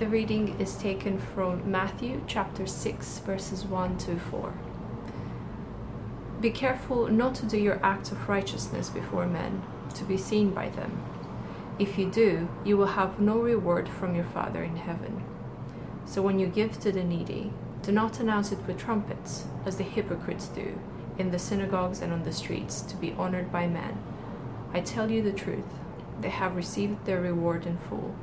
The reading is taken from Matthew chapter 6, verses 1 to 4. Be careful not to do your acts of righteousness before men, to be seen by them. If you do, you will have no reward from your Father in heaven. So when you give to the needy, do not announce it with trumpets, as the hypocrites do, in the synagogues and on the streets, to be honored by men. I tell you the truth, they have received their reward in full.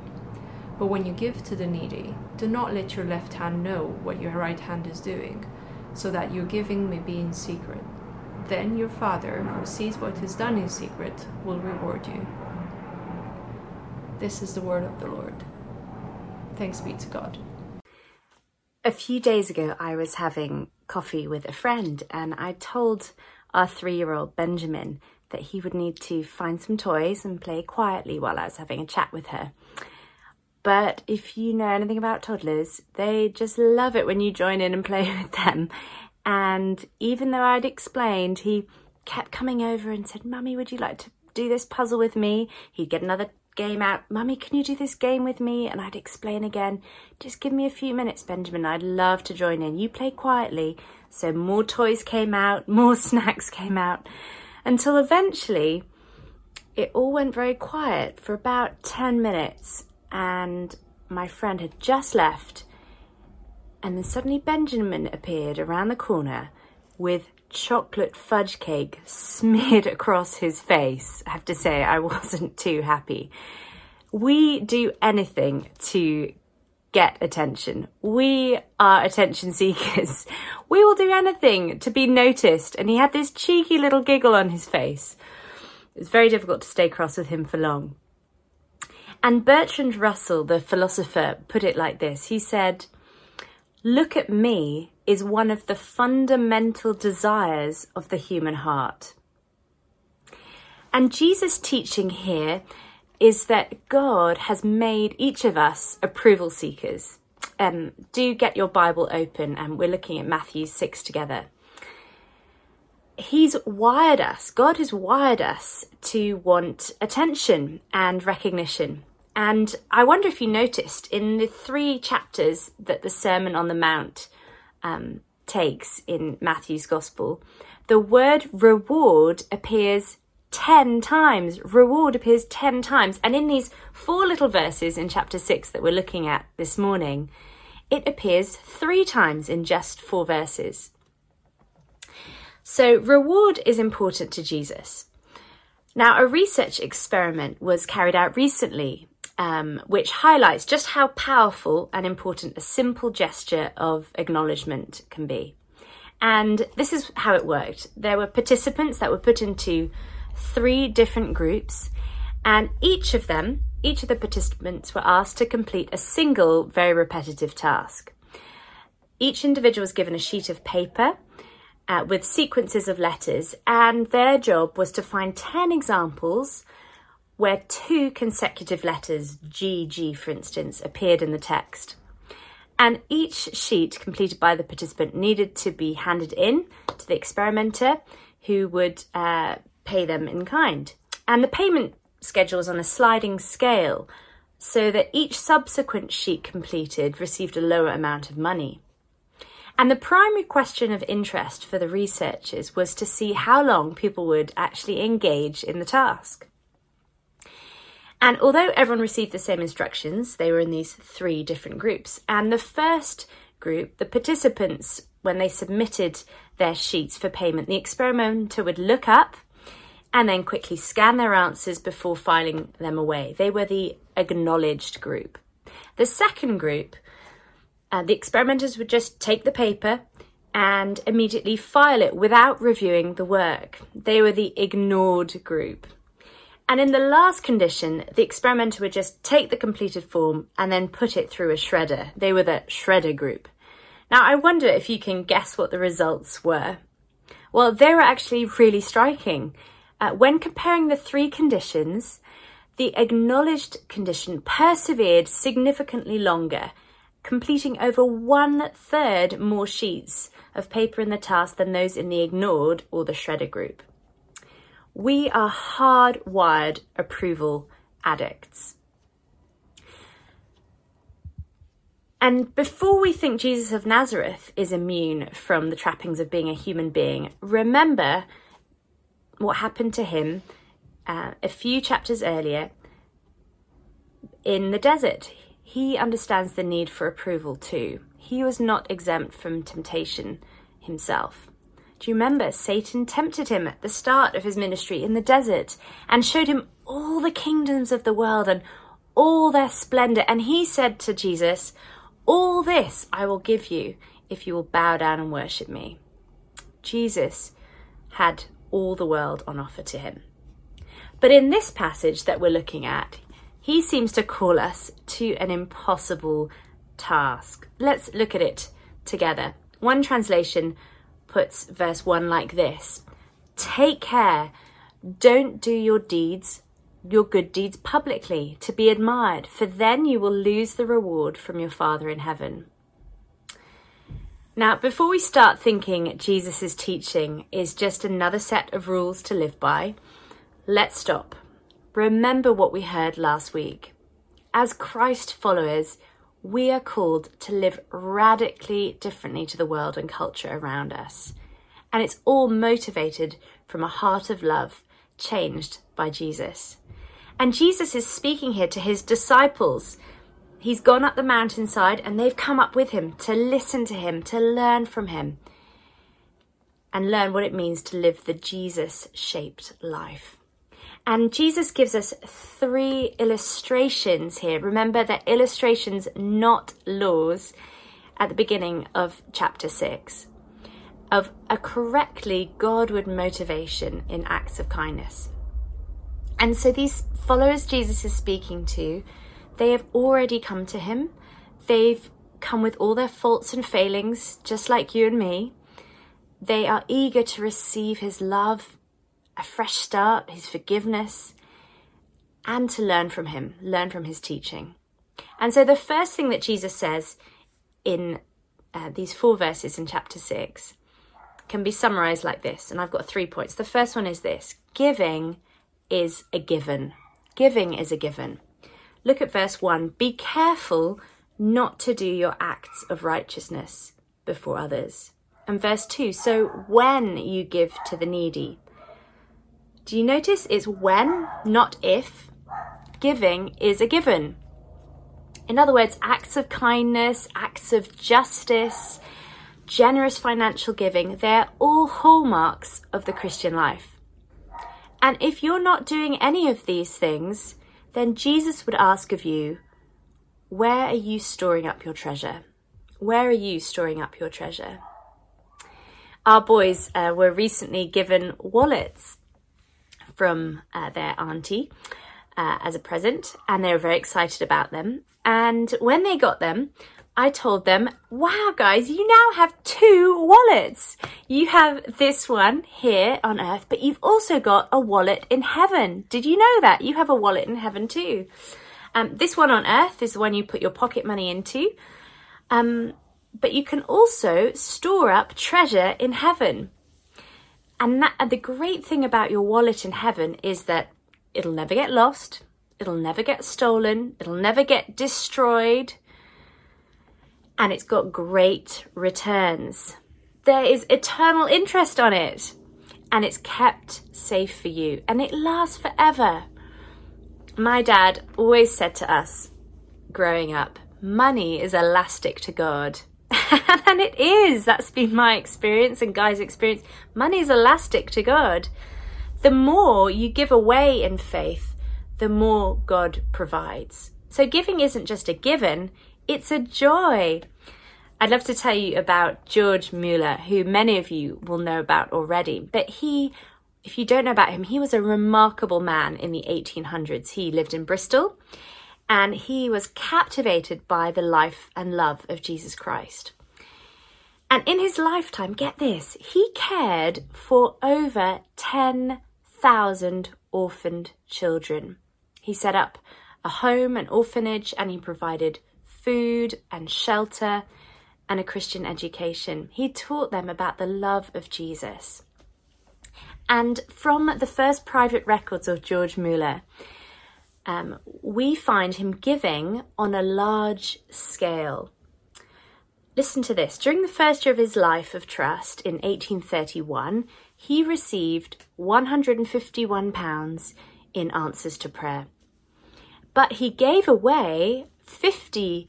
But when you give to the needy, do not let your left hand know what your right hand is doing, so that your giving may be in secret. Then your Father, who sees what is done in secret, will reward you. This is the word of the Lord. Thanks be to God. A few days ago, I was having coffee with a friend, and I told our three year old Benjamin that he would need to find some toys and play quietly while I was having a chat with her. But if you know anything about toddlers, they just love it when you join in and play with them. And even though I'd explained, he kept coming over and said, Mummy, would you like to do this puzzle with me? He'd get another game out. Mummy, can you do this game with me? And I'd explain again. Just give me a few minutes, Benjamin. I'd love to join in. You play quietly. So more toys came out, more snacks came out, until eventually it all went very quiet for about 10 minutes and my friend had just left. And then suddenly Benjamin appeared around the corner with chocolate fudge cake smeared across his face. I have to say, I wasn't too happy. We do anything to get attention. We are attention seekers. We will do anything to be noticed. And he had this cheeky little giggle on his face. It was very difficult to stay cross with him for long. And Bertrand Russell, the philosopher, put it like this He said, Look at me is one of the fundamental desires of the human heart. And Jesus' teaching here is that God has made each of us approval seekers. Um, do get your Bible open, and we're looking at Matthew 6 together. He's wired us, God has wired us to want attention and recognition. And I wonder if you noticed in the three chapters that the Sermon on the Mount um, takes in Matthew's Gospel, the word reward appears 10 times. Reward appears 10 times. And in these four little verses in chapter 6 that we're looking at this morning, it appears three times in just four verses. So, reward is important to Jesus. Now, a research experiment was carried out recently um, which highlights just how powerful and important a simple gesture of acknowledgement can be. And this is how it worked. There were participants that were put into three different groups, and each of them, each of the participants were asked to complete a single, very repetitive task. Each individual was given a sheet of paper uh, with sequences of letters, and their job was to find 10 examples where two consecutive letters, GG for instance, appeared in the text. And each sheet completed by the participant needed to be handed in to the experimenter who would uh, pay them in kind. And the payment schedule was on a sliding scale so that each subsequent sheet completed received a lower amount of money. And the primary question of interest for the researchers was to see how long people would actually engage in the task. And although everyone received the same instructions, they were in these three different groups. And the first group, the participants, when they submitted their sheets for payment, the experimenter would look up and then quickly scan their answers before filing them away. They were the acknowledged group. The second group, uh, the experimenters would just take the paper and immediately file it without reviewing the work. They were the ignored group. And in the last condition, the experimenter would just take the completed form and then put it through a shredder. They were the shredder group. Now, I wonder if you can guess what the results were. Well, they were actually really striking. Uh, when comparing the three conditions, the acknowledged condition persevered significantly longer, completing over one third more sheets of paper in the task than those in the ignored or the shredder group. We are hardwired approval addicts. And before we think Jesus of Nazareth is immune from the trappings of being a human being, remember what happened to him uh, a few chapters earlier in the desert. He understands the need for approval too. He was not exempt from temptation himself. Do you remember Satan tempted him at the start of his ministry in the desert and showed him all the kingdoms of the world and all their splendor? And he said to Jesus, all this I will give you if you will bow down and worship me. Jesus had all the world on offer to him. But in this passage that we're looking at, he seems to call us to an impossible task. Let's look at it together. One translation puts verse 1 like this Take care, don't do your deeds your good deeds publicly to be admired, for then you will lose the reward from your Father in heaven. Now, before we start thinking Jesus' teaching is just another set of rules to live by, let's stop. Remember what we heard last week. As Christ followers, we are called to live radically differently to the world and culture around us. And it's all motivated from a heart of love, changed by Jesus. And Jesus is speaking here to his disciples. He's gone up the mountainside and they've come up with him to listen to him, to learn from him, and learn what it means to live the Jesus shaped life. And Jesus gives us three illustrations here. Remember that illustrations, not laws, at the beginning of chapter 6 of a correctly Godward motivation in acts of kindness. And so these followers Jesus is speaking to, they have already come to him. They've come with all their faults and failings, just like you and me. They are eager to receive his love, a fresh start, his forgiveness, and to learn from him, learn from his teaching. And so the first thing that Jesus says in uh, these four verses in chapter 6 can be summarized like this. And I've got three points. The first one is this giving is a given. Giving is a given. Look at verse 1. Be careful not to do your acts of righteousness before others. And verse 2. So when you give to the needy. Do you notice it's when, not if? Giving is a given. In other words, acts of kindness, acts of justice, generous financial giving, they're all hallmarks of the Christian life. And if you're not doing any of these things, then Jesus would ask of you, Where are you storing up your treasure? Where are you storing up your treasure? Our boys uh, were recently given wallets from uh, their auntie uh, as a present, and they were very excited about them. And when they got them, I told them, wow, guys, you now have two wallets. You have this one here on earth, but you've also got a wallet in heaven. Did you know that? You have a wallet in heaven too. Um, this one on earth is the one you put your pocket money into. Um, but you can also store up treasure in heaven. And, that, and the great thing about your wallet in heaven is that it'll never get lost, it'll never get stolen, it'll never get destroyed and it's got great returns. There is eternal interest on it and it's kept safe for you and it lasts forever. My dad always said to us growing up, money is elastic to God. and it is. That's been my experience and Guy's experience. Money is elastic to God. The more you give away in faith, the more God provides. So giving isn't just a given, it's a joy. I'd love to tell you about George Mueller, who many of you will know about already. But he, if you don't know about him, he was a remarkable man in the 1800s. He lived in Bristol and he was captivated by the life and love of Jesus Christ. And in his lifetime, get this, he cared for over 10,000 orphaned children. He set up a home, an orphanage, and he provided food and shelter and a Christian education. He taught them about the love of Jesus. And from the first private records of George Mueller, um, we find him giving on a large scale. Listen to this. During the first year of his life of trust in 1831, he received £151 in answers to prayer. But he gave away £50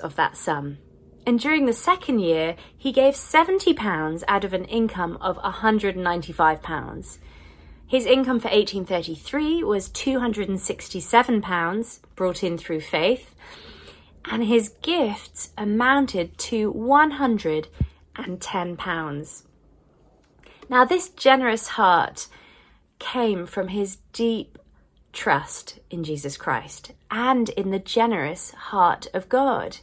of that sum. And during the second year, he gave £70 out of an income of £195. His income for 1833 was £267, brought in through faith, and his gifts amounted to £110. Now, this generous heart came from his deep trust in Jesus Christ and in the generous heart of God.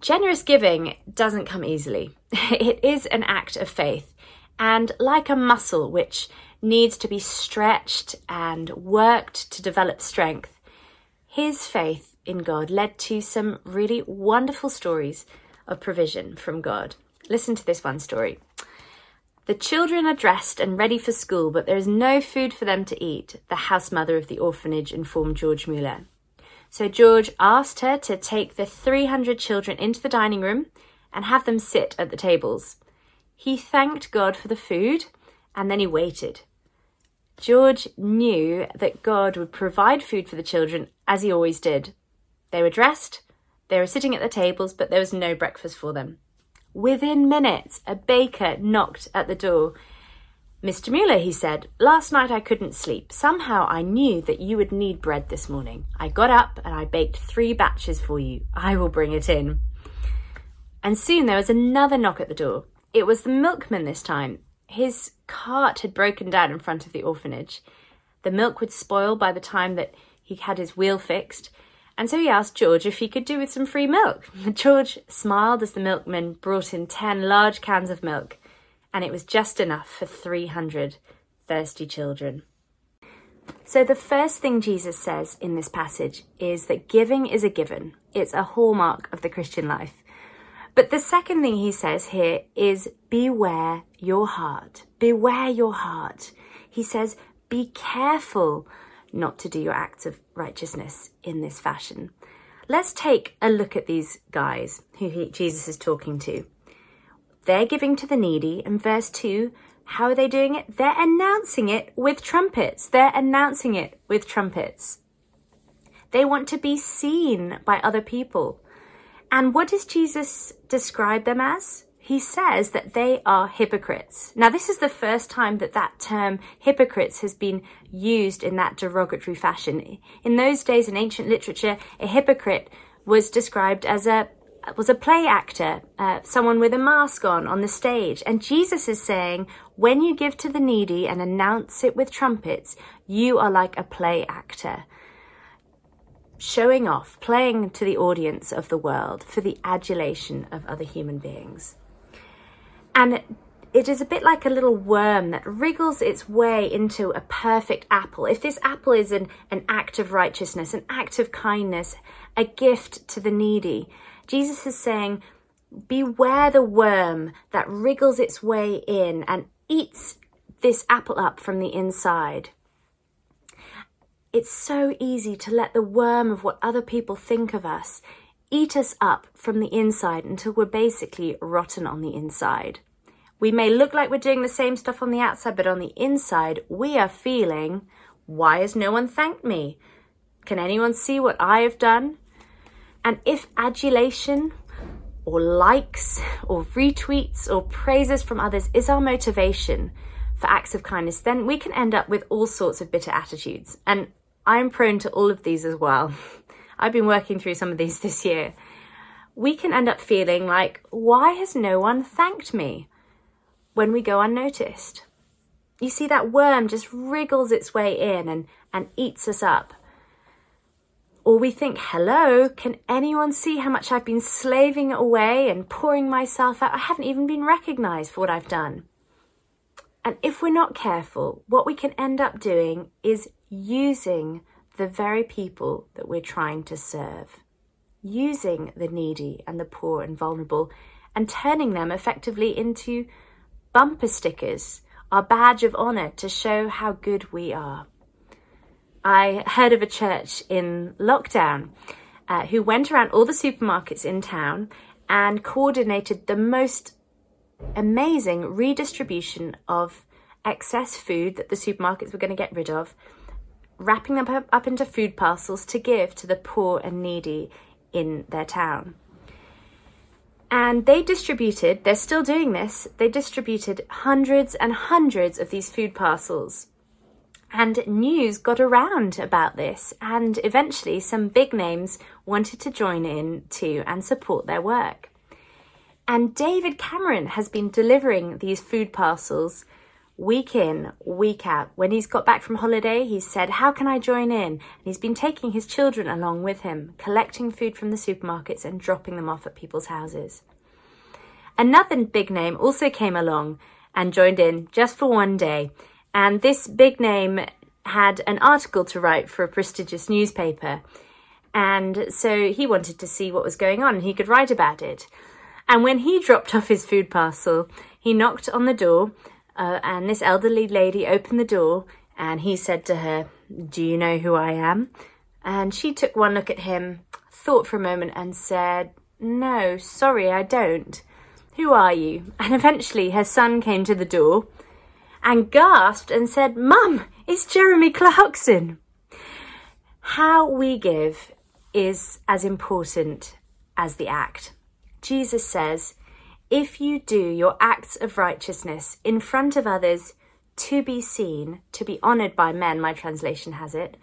Generous giving doesn't come easily. It is an act of faith, and like a muscle which needs to be stretched and worked to develop strength, his faith in God led to some really wonderful stories of provision from God. Listen to this one story. The children are dressed and ready for school, but there is no food for them to eat, the house mother of the orphanage informed George Mueller. So George asked her to take the 300 children into the dining room and have them sit at the tables. He thanked God for the food and then he waited. George knew that God would provide food for the children as he always did. They were dressed, they were sitting at the tables, but there was no breakfast for them. Within minutes, a baker knocked at the door. Mr. Mueller, he said, last night I couldn't sleep. Somehow I knew that you would need bread this morning. I got up and I baked three batches for you. I will bring it in. And soon there was another knock at the door. It was the milkman this time. His cart had broken down in front of the orphanage. The milk would spoil by the time that he had his wheel fixed, and so he asked George if he could do with some free milk. George smiled as the milkman brought in 10 large cans of milk, and it was just enough for 300 thirsty children. So, the first thing Jesus says in this passage is that giving is a given, it's a hallmark of the Christian life. But the second thing he says here is beware your heart. Beware your heart. He says, be careful not to do your acts of righteousness in this fashion. Let's take a look at these guys who he, Jesus is talking to. They're giving to the needy, and verse 2, how are they doing it? They're announcing it with trumpets. They're announcing it with trumpets. They want to be seen by other people. And what does Jesus describe them as? He says that they are hypocrites. Now, this is the first time that that term hypocrites has been used in that derogatory fashion. In those days in ancient literature, a hypocrite was described as a was a play actor, uh, someone with a mask on on the stage. And Jesus is saying, when you give to the needy and announce it with trumpets, you are like a play actor. Showing off, playing to the audience of the world for the adulation of other human beings. And it is a bit like a little worm that wriggles its way into a perfect apple. If this apple is an, an act of righteousness, an act of kindness, a gift to the needy, Jesus is saying, Beware the worm that wriggles its way in and eats this apple up from the inside. It's so easy to let the worm of what other people think of us eat us up from the inside until we're basically rotten on the inside. We may look like we're doing the same stuff on the outside, but on the inside, we are feeling, why has no one thanked me? Can anyone see what I have done? And if adulation or likes or retweets or praises from others is our motivation for acts of kindness, then we can end up with all sorts of bitter attitudes. And I'm prone to all of these as well. I've been working through some of these this year. We can end up feeling like, why has no one thanked me when we go unnoticed? You see, that worm just wriggles its way in and, and eats us up. Or we think, hello, can anyone see how much I've been slaving away and pouring myself out? I haven't even been recognized for what I've done. And if we're not careful, what we can end up doing is using the very people that we're trying to serve, using the needy and the poor and vulnerable, and turning them effectively into bumper stickers, our badge of honour to show how good we are. I heard of a church in lockdown uh, who went around all the supermarkets in town and coordinated the most amazing redistribution of excess food that the supermarkets were going to get rid of, wrapping them up, into food parcels to give to the poor and needy in their town. And they distributed, they're still doing this, they distributed hundreds and hundreds of these food parcels. And news got around about this, and eventually some big names wanted to join in too and support their work. And David Cameron has been delivering these food parcels week in, week out. When he's got back from holiday, he said, How can I join in? And he's been taking his children along with him, collecting food from the supermarkets and dropping them off at people's houses. Another big name also came along and joined in just for one day. And this big name had an article to write for a prestigious newspaper. And so he wanted to see what was going on and he could write about it. And when he dropped off his food parcel, he knocked on the door uh, and this elderly lady opened the door and he said to her, Do you know who I am? And she took one look at him, thought for a moment, and said, No, sorry, I don't. Who are you? And eventually her son came to the door and gasped and said, Mum, it's Jeremy Clarkson. How we give is as important as the act. Jesus says, if you do your acts of righteousness in front of others to be seen, to be honoured by men, my translation has it,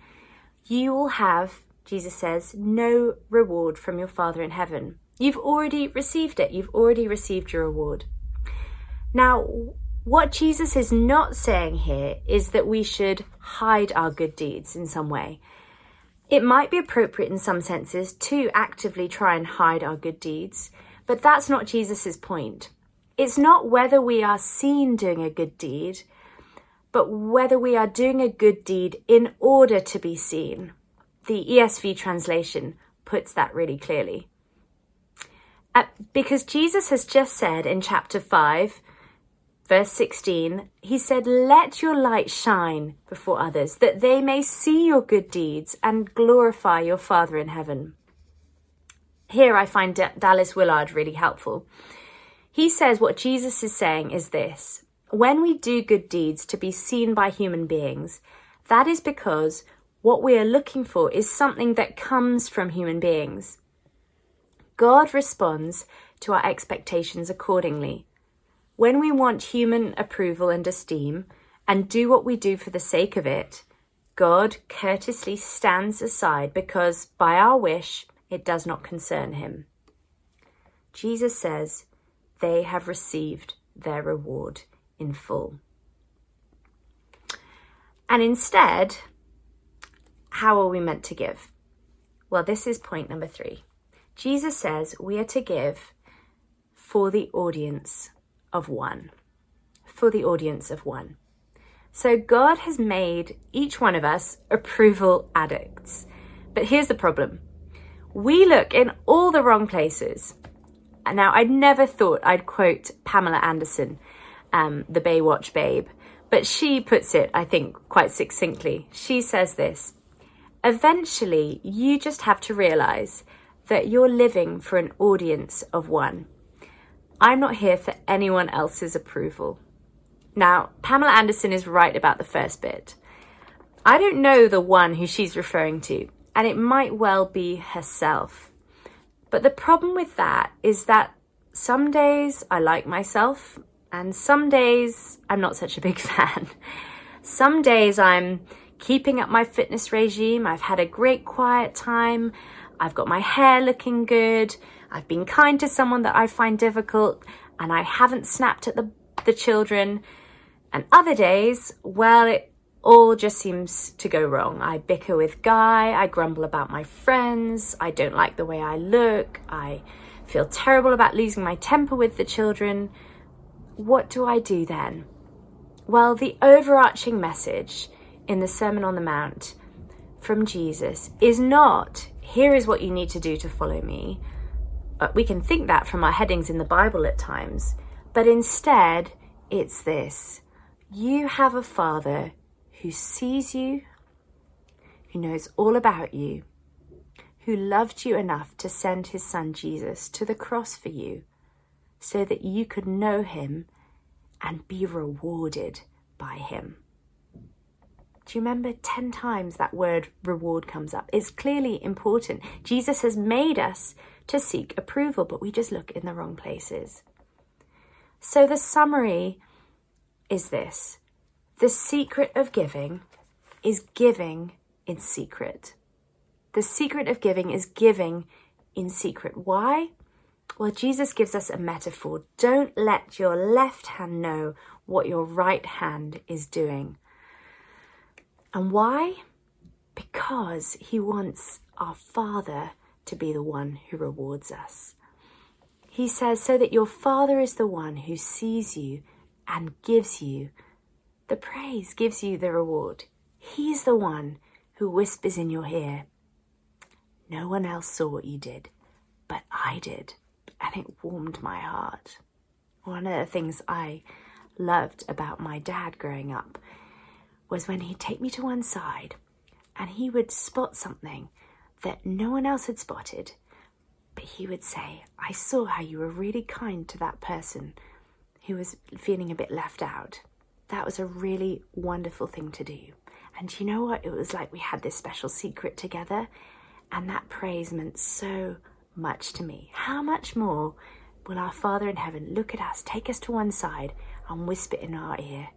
you will have, Jesus says, no reward from your Father in heaven. You've already received it, you've already received your reward. Now, what Jesus is not saying here is that we should hide our good deeds in some way. It might be appropriate in some senses to actively try and hide our good deeds, but that's not Jesus' point. It's not whether we are seen doing a good deed, but whether we are doing a good deed in order to be seen. The ESV translation puts that really clearly. Uh, because Jesus has just said in chapter 5, verse 16, he said, Let your light shine before others, that they may see your good deeds and glorify your Father in heaven. Here I find D- Dallas Willard really helpful. He says what Jesus is saying is this when we do good deeds to be seen by human beings, that is because what we are looking for is something that comes from human beings. God responds to our expectations accordingly. When we want human approval and esteem and do what we do for the sake of it, God courteously stands aside because, by our wish, it does not concern him. Jesus says they have received their reward in full. And instead, how are we meant to give? Well, this is point number three. Jesus says we are to give for the audience of one. For the audience of one. So God has made each one of us approval addicts. But here's the problem we look in all the wrong places. Now, I never thought I'd quote Pamela Anderson, um, the Baywatch babe, but she puts it, I think, quite succinctly. She says this Eventually, you just have to realize that you're living for an audience of one. I'm not here for anyone else's approval. Now, Pamela Anderson is right about the first bit. I don't know the one who she's referring to, and it might well be herself. But the problem with that is that some days I like myself, and some days I'm not such a big fan. some days I'm keeping up my fitness regime, I've had a great quiet time, I've got my hair looking good, I've been kind to someone that I find difficult, and I haven't snapped at the, the children. And other days, well, it all just seems to go wrong. I bicker with Guy, I grumble about my friends, I don't like the way I look, I feel terrible about losing my temper with the children. What do I do then? Well, the overarching message in the Sermon on the Mount from Jesus is not, here is what you need to do to follow me. But we can think that from our headings in the Bible at times. But instead, it's this you have a father who sees you, who knows all about you, who loved you enough to send his son Jesus to the cross for you so that you could know him and be rewarded by him. Do you remember 10 times that word reward comes up? It's clearly important. Jesus has made us to seek approval, but we just look in the wrong places. So the summary is this the secret of giving is giving in secret. The secret of giving is giving in secret. Why? Well, Jesus gives us a metaphor. Don't let your left hand know what your right hand is doing. And why? Because he wants our Father to be the one who rewards us. He says, so that your Father is the one who sees you and gives you the praise, gives you the reward. He's the one who whispers in your ear, No one else saw what you did, but I did, and it warmed my heart. One of the things I loved about my dad growing up was when he'd take me to one side and he would spot something that no one else had spotted. But he would say, I saw how you were really kind to that person who was feeling a bit left out. That was a really wonderful thing to do. And you know what? It was like we had this special secret together, and that praise meant so much to me. How much more will our Father in heaven look at us, take us to one side, and whisper in our ear,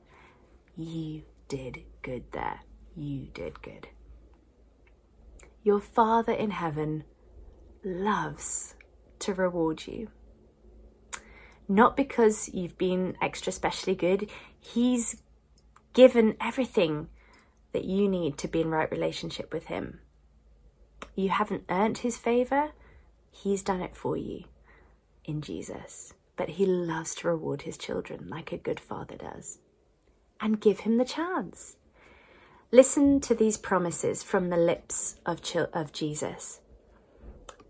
You did good there. You did good. Your Father in heaven loves to reward you. Not because you've been extra specially good, He's given everything that you need to be in right relationship with Him. You haven't earned His favour, He's done it for you in Jesus. But He loves to reward His children like a good father does. And give Him the chance. Listen to these promises from the lips of, of Jesus.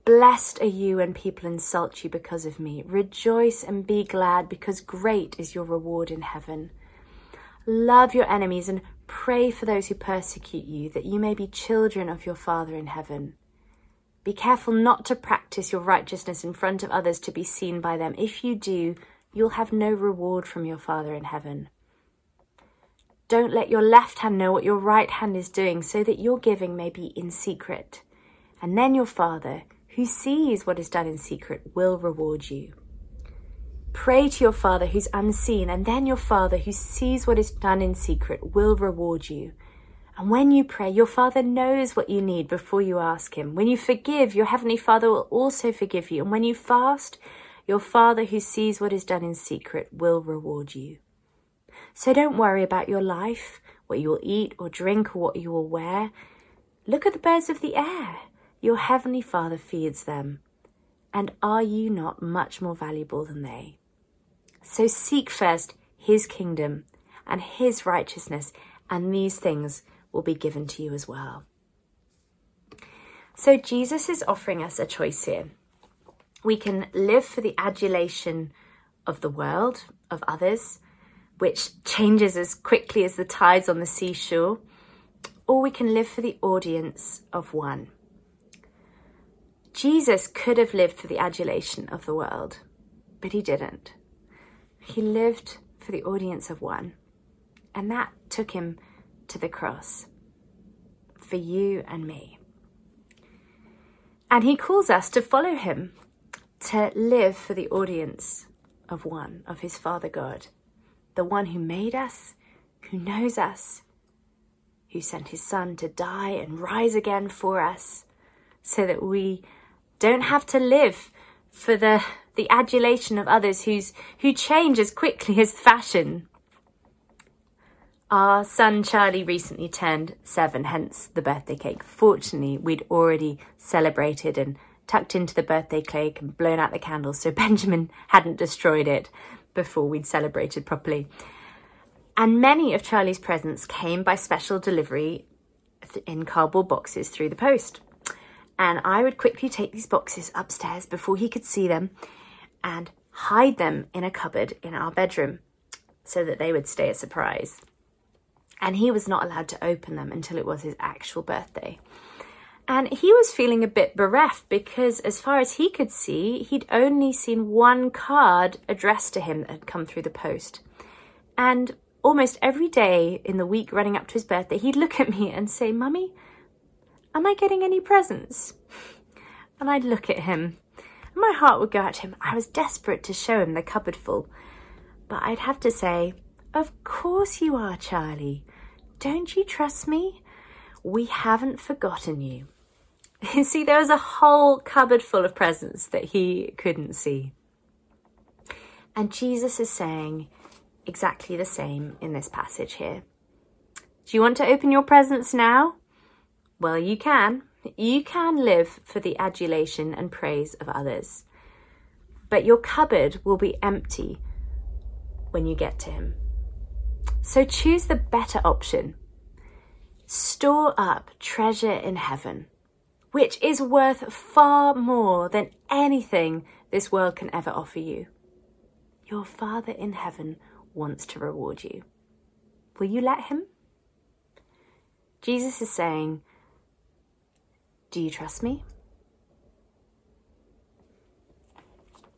Blessed are you when people insult you because of me. Rejoice and be glad because great is your reward in heaven. Love your enemies and pray for those who persecute you, that you may be children of your Father in heaven. Be careful not to practice your righteousness in front of others to be seen by them. If you do, you'll have no reward from your Father in heaven. Don't let your left hand know what your right hand is doing, so that your giving may be in secret. And then your Father, who sees what is done in secret, will reward you. Pray to your Father who's unseen, and then your Father who sees what is done in secret will reward you. And when you pray, your Father knows what you need before you ask Him. When you forgive, your Heavenly Father will also forgive you. And when you fast, your Father who sees what is done in secret will reward you. So don't worry about your life, what you will eat or drink or what you will wear. Look at the birds of the air. Your heavenly Father feeds them. And are you not much more valuable than they? So seek first his kingdom and his righteousness, and these things will be given to you as well. So Jesus is offering us a choice here. We can live for the adulation of the world, of others, which changes as quickly as the tides on the seashore, or we can live for the audience of one. Jesus could have lived for the adulation of the world, but he didn't. He lived for the audience of one, and that took him to the cross for you and me. And he calls us to follow him, to live for the audience of one, of his Father God the one who made us, who knows us, who sent his Son to die and rise again for us, so that we don't have to live for the, the adulation of others who's, who change as quickly as fashion. Our son Charlie recently turned seven, hence the birthday cake. Fortunately, we'd already celebrated and tucked into the birthday cake and blown out the candles, so Benjamin hadn't destroyed it before we'd celebrated properly. And many of Charlie's presents came by special delivery in cardboard boxes through the post. And I would quickly take these boxes upstairs before he could see them and hide them in a cupboard in our bedroom so that they would stay a surprise. And he was not allowed to open them until it was his actual birthday. And he was feeling a bit bereft because, as far as he could see, he'd only seen one card addressed to him that had come through the post. And almost every day in the week running up to his birthday, he'd look at me and say, Mummy, am I getting any presents? And I'd look at him. My heart would go out to him. I was desperate to show him the cupboard full. But I'd have to say, Of course you are, Charlie. Don't you trust me? We haven't forgotten you. You see, there was a whole cupboard full of presents that he couldn't see. And Jesus is saying exactly the same in this passage here. Do you want to open your presents now? Well, you can. You can live for the adulation and praise of others. But your cupboard will be empty when you get to Him. So choose the better option. Store up treasure in heaven, which is worth far more than anything this world can ever offer you. Your Father in heaven wants to reward you. Will you let Him? Jesus is saying, Do you trust me?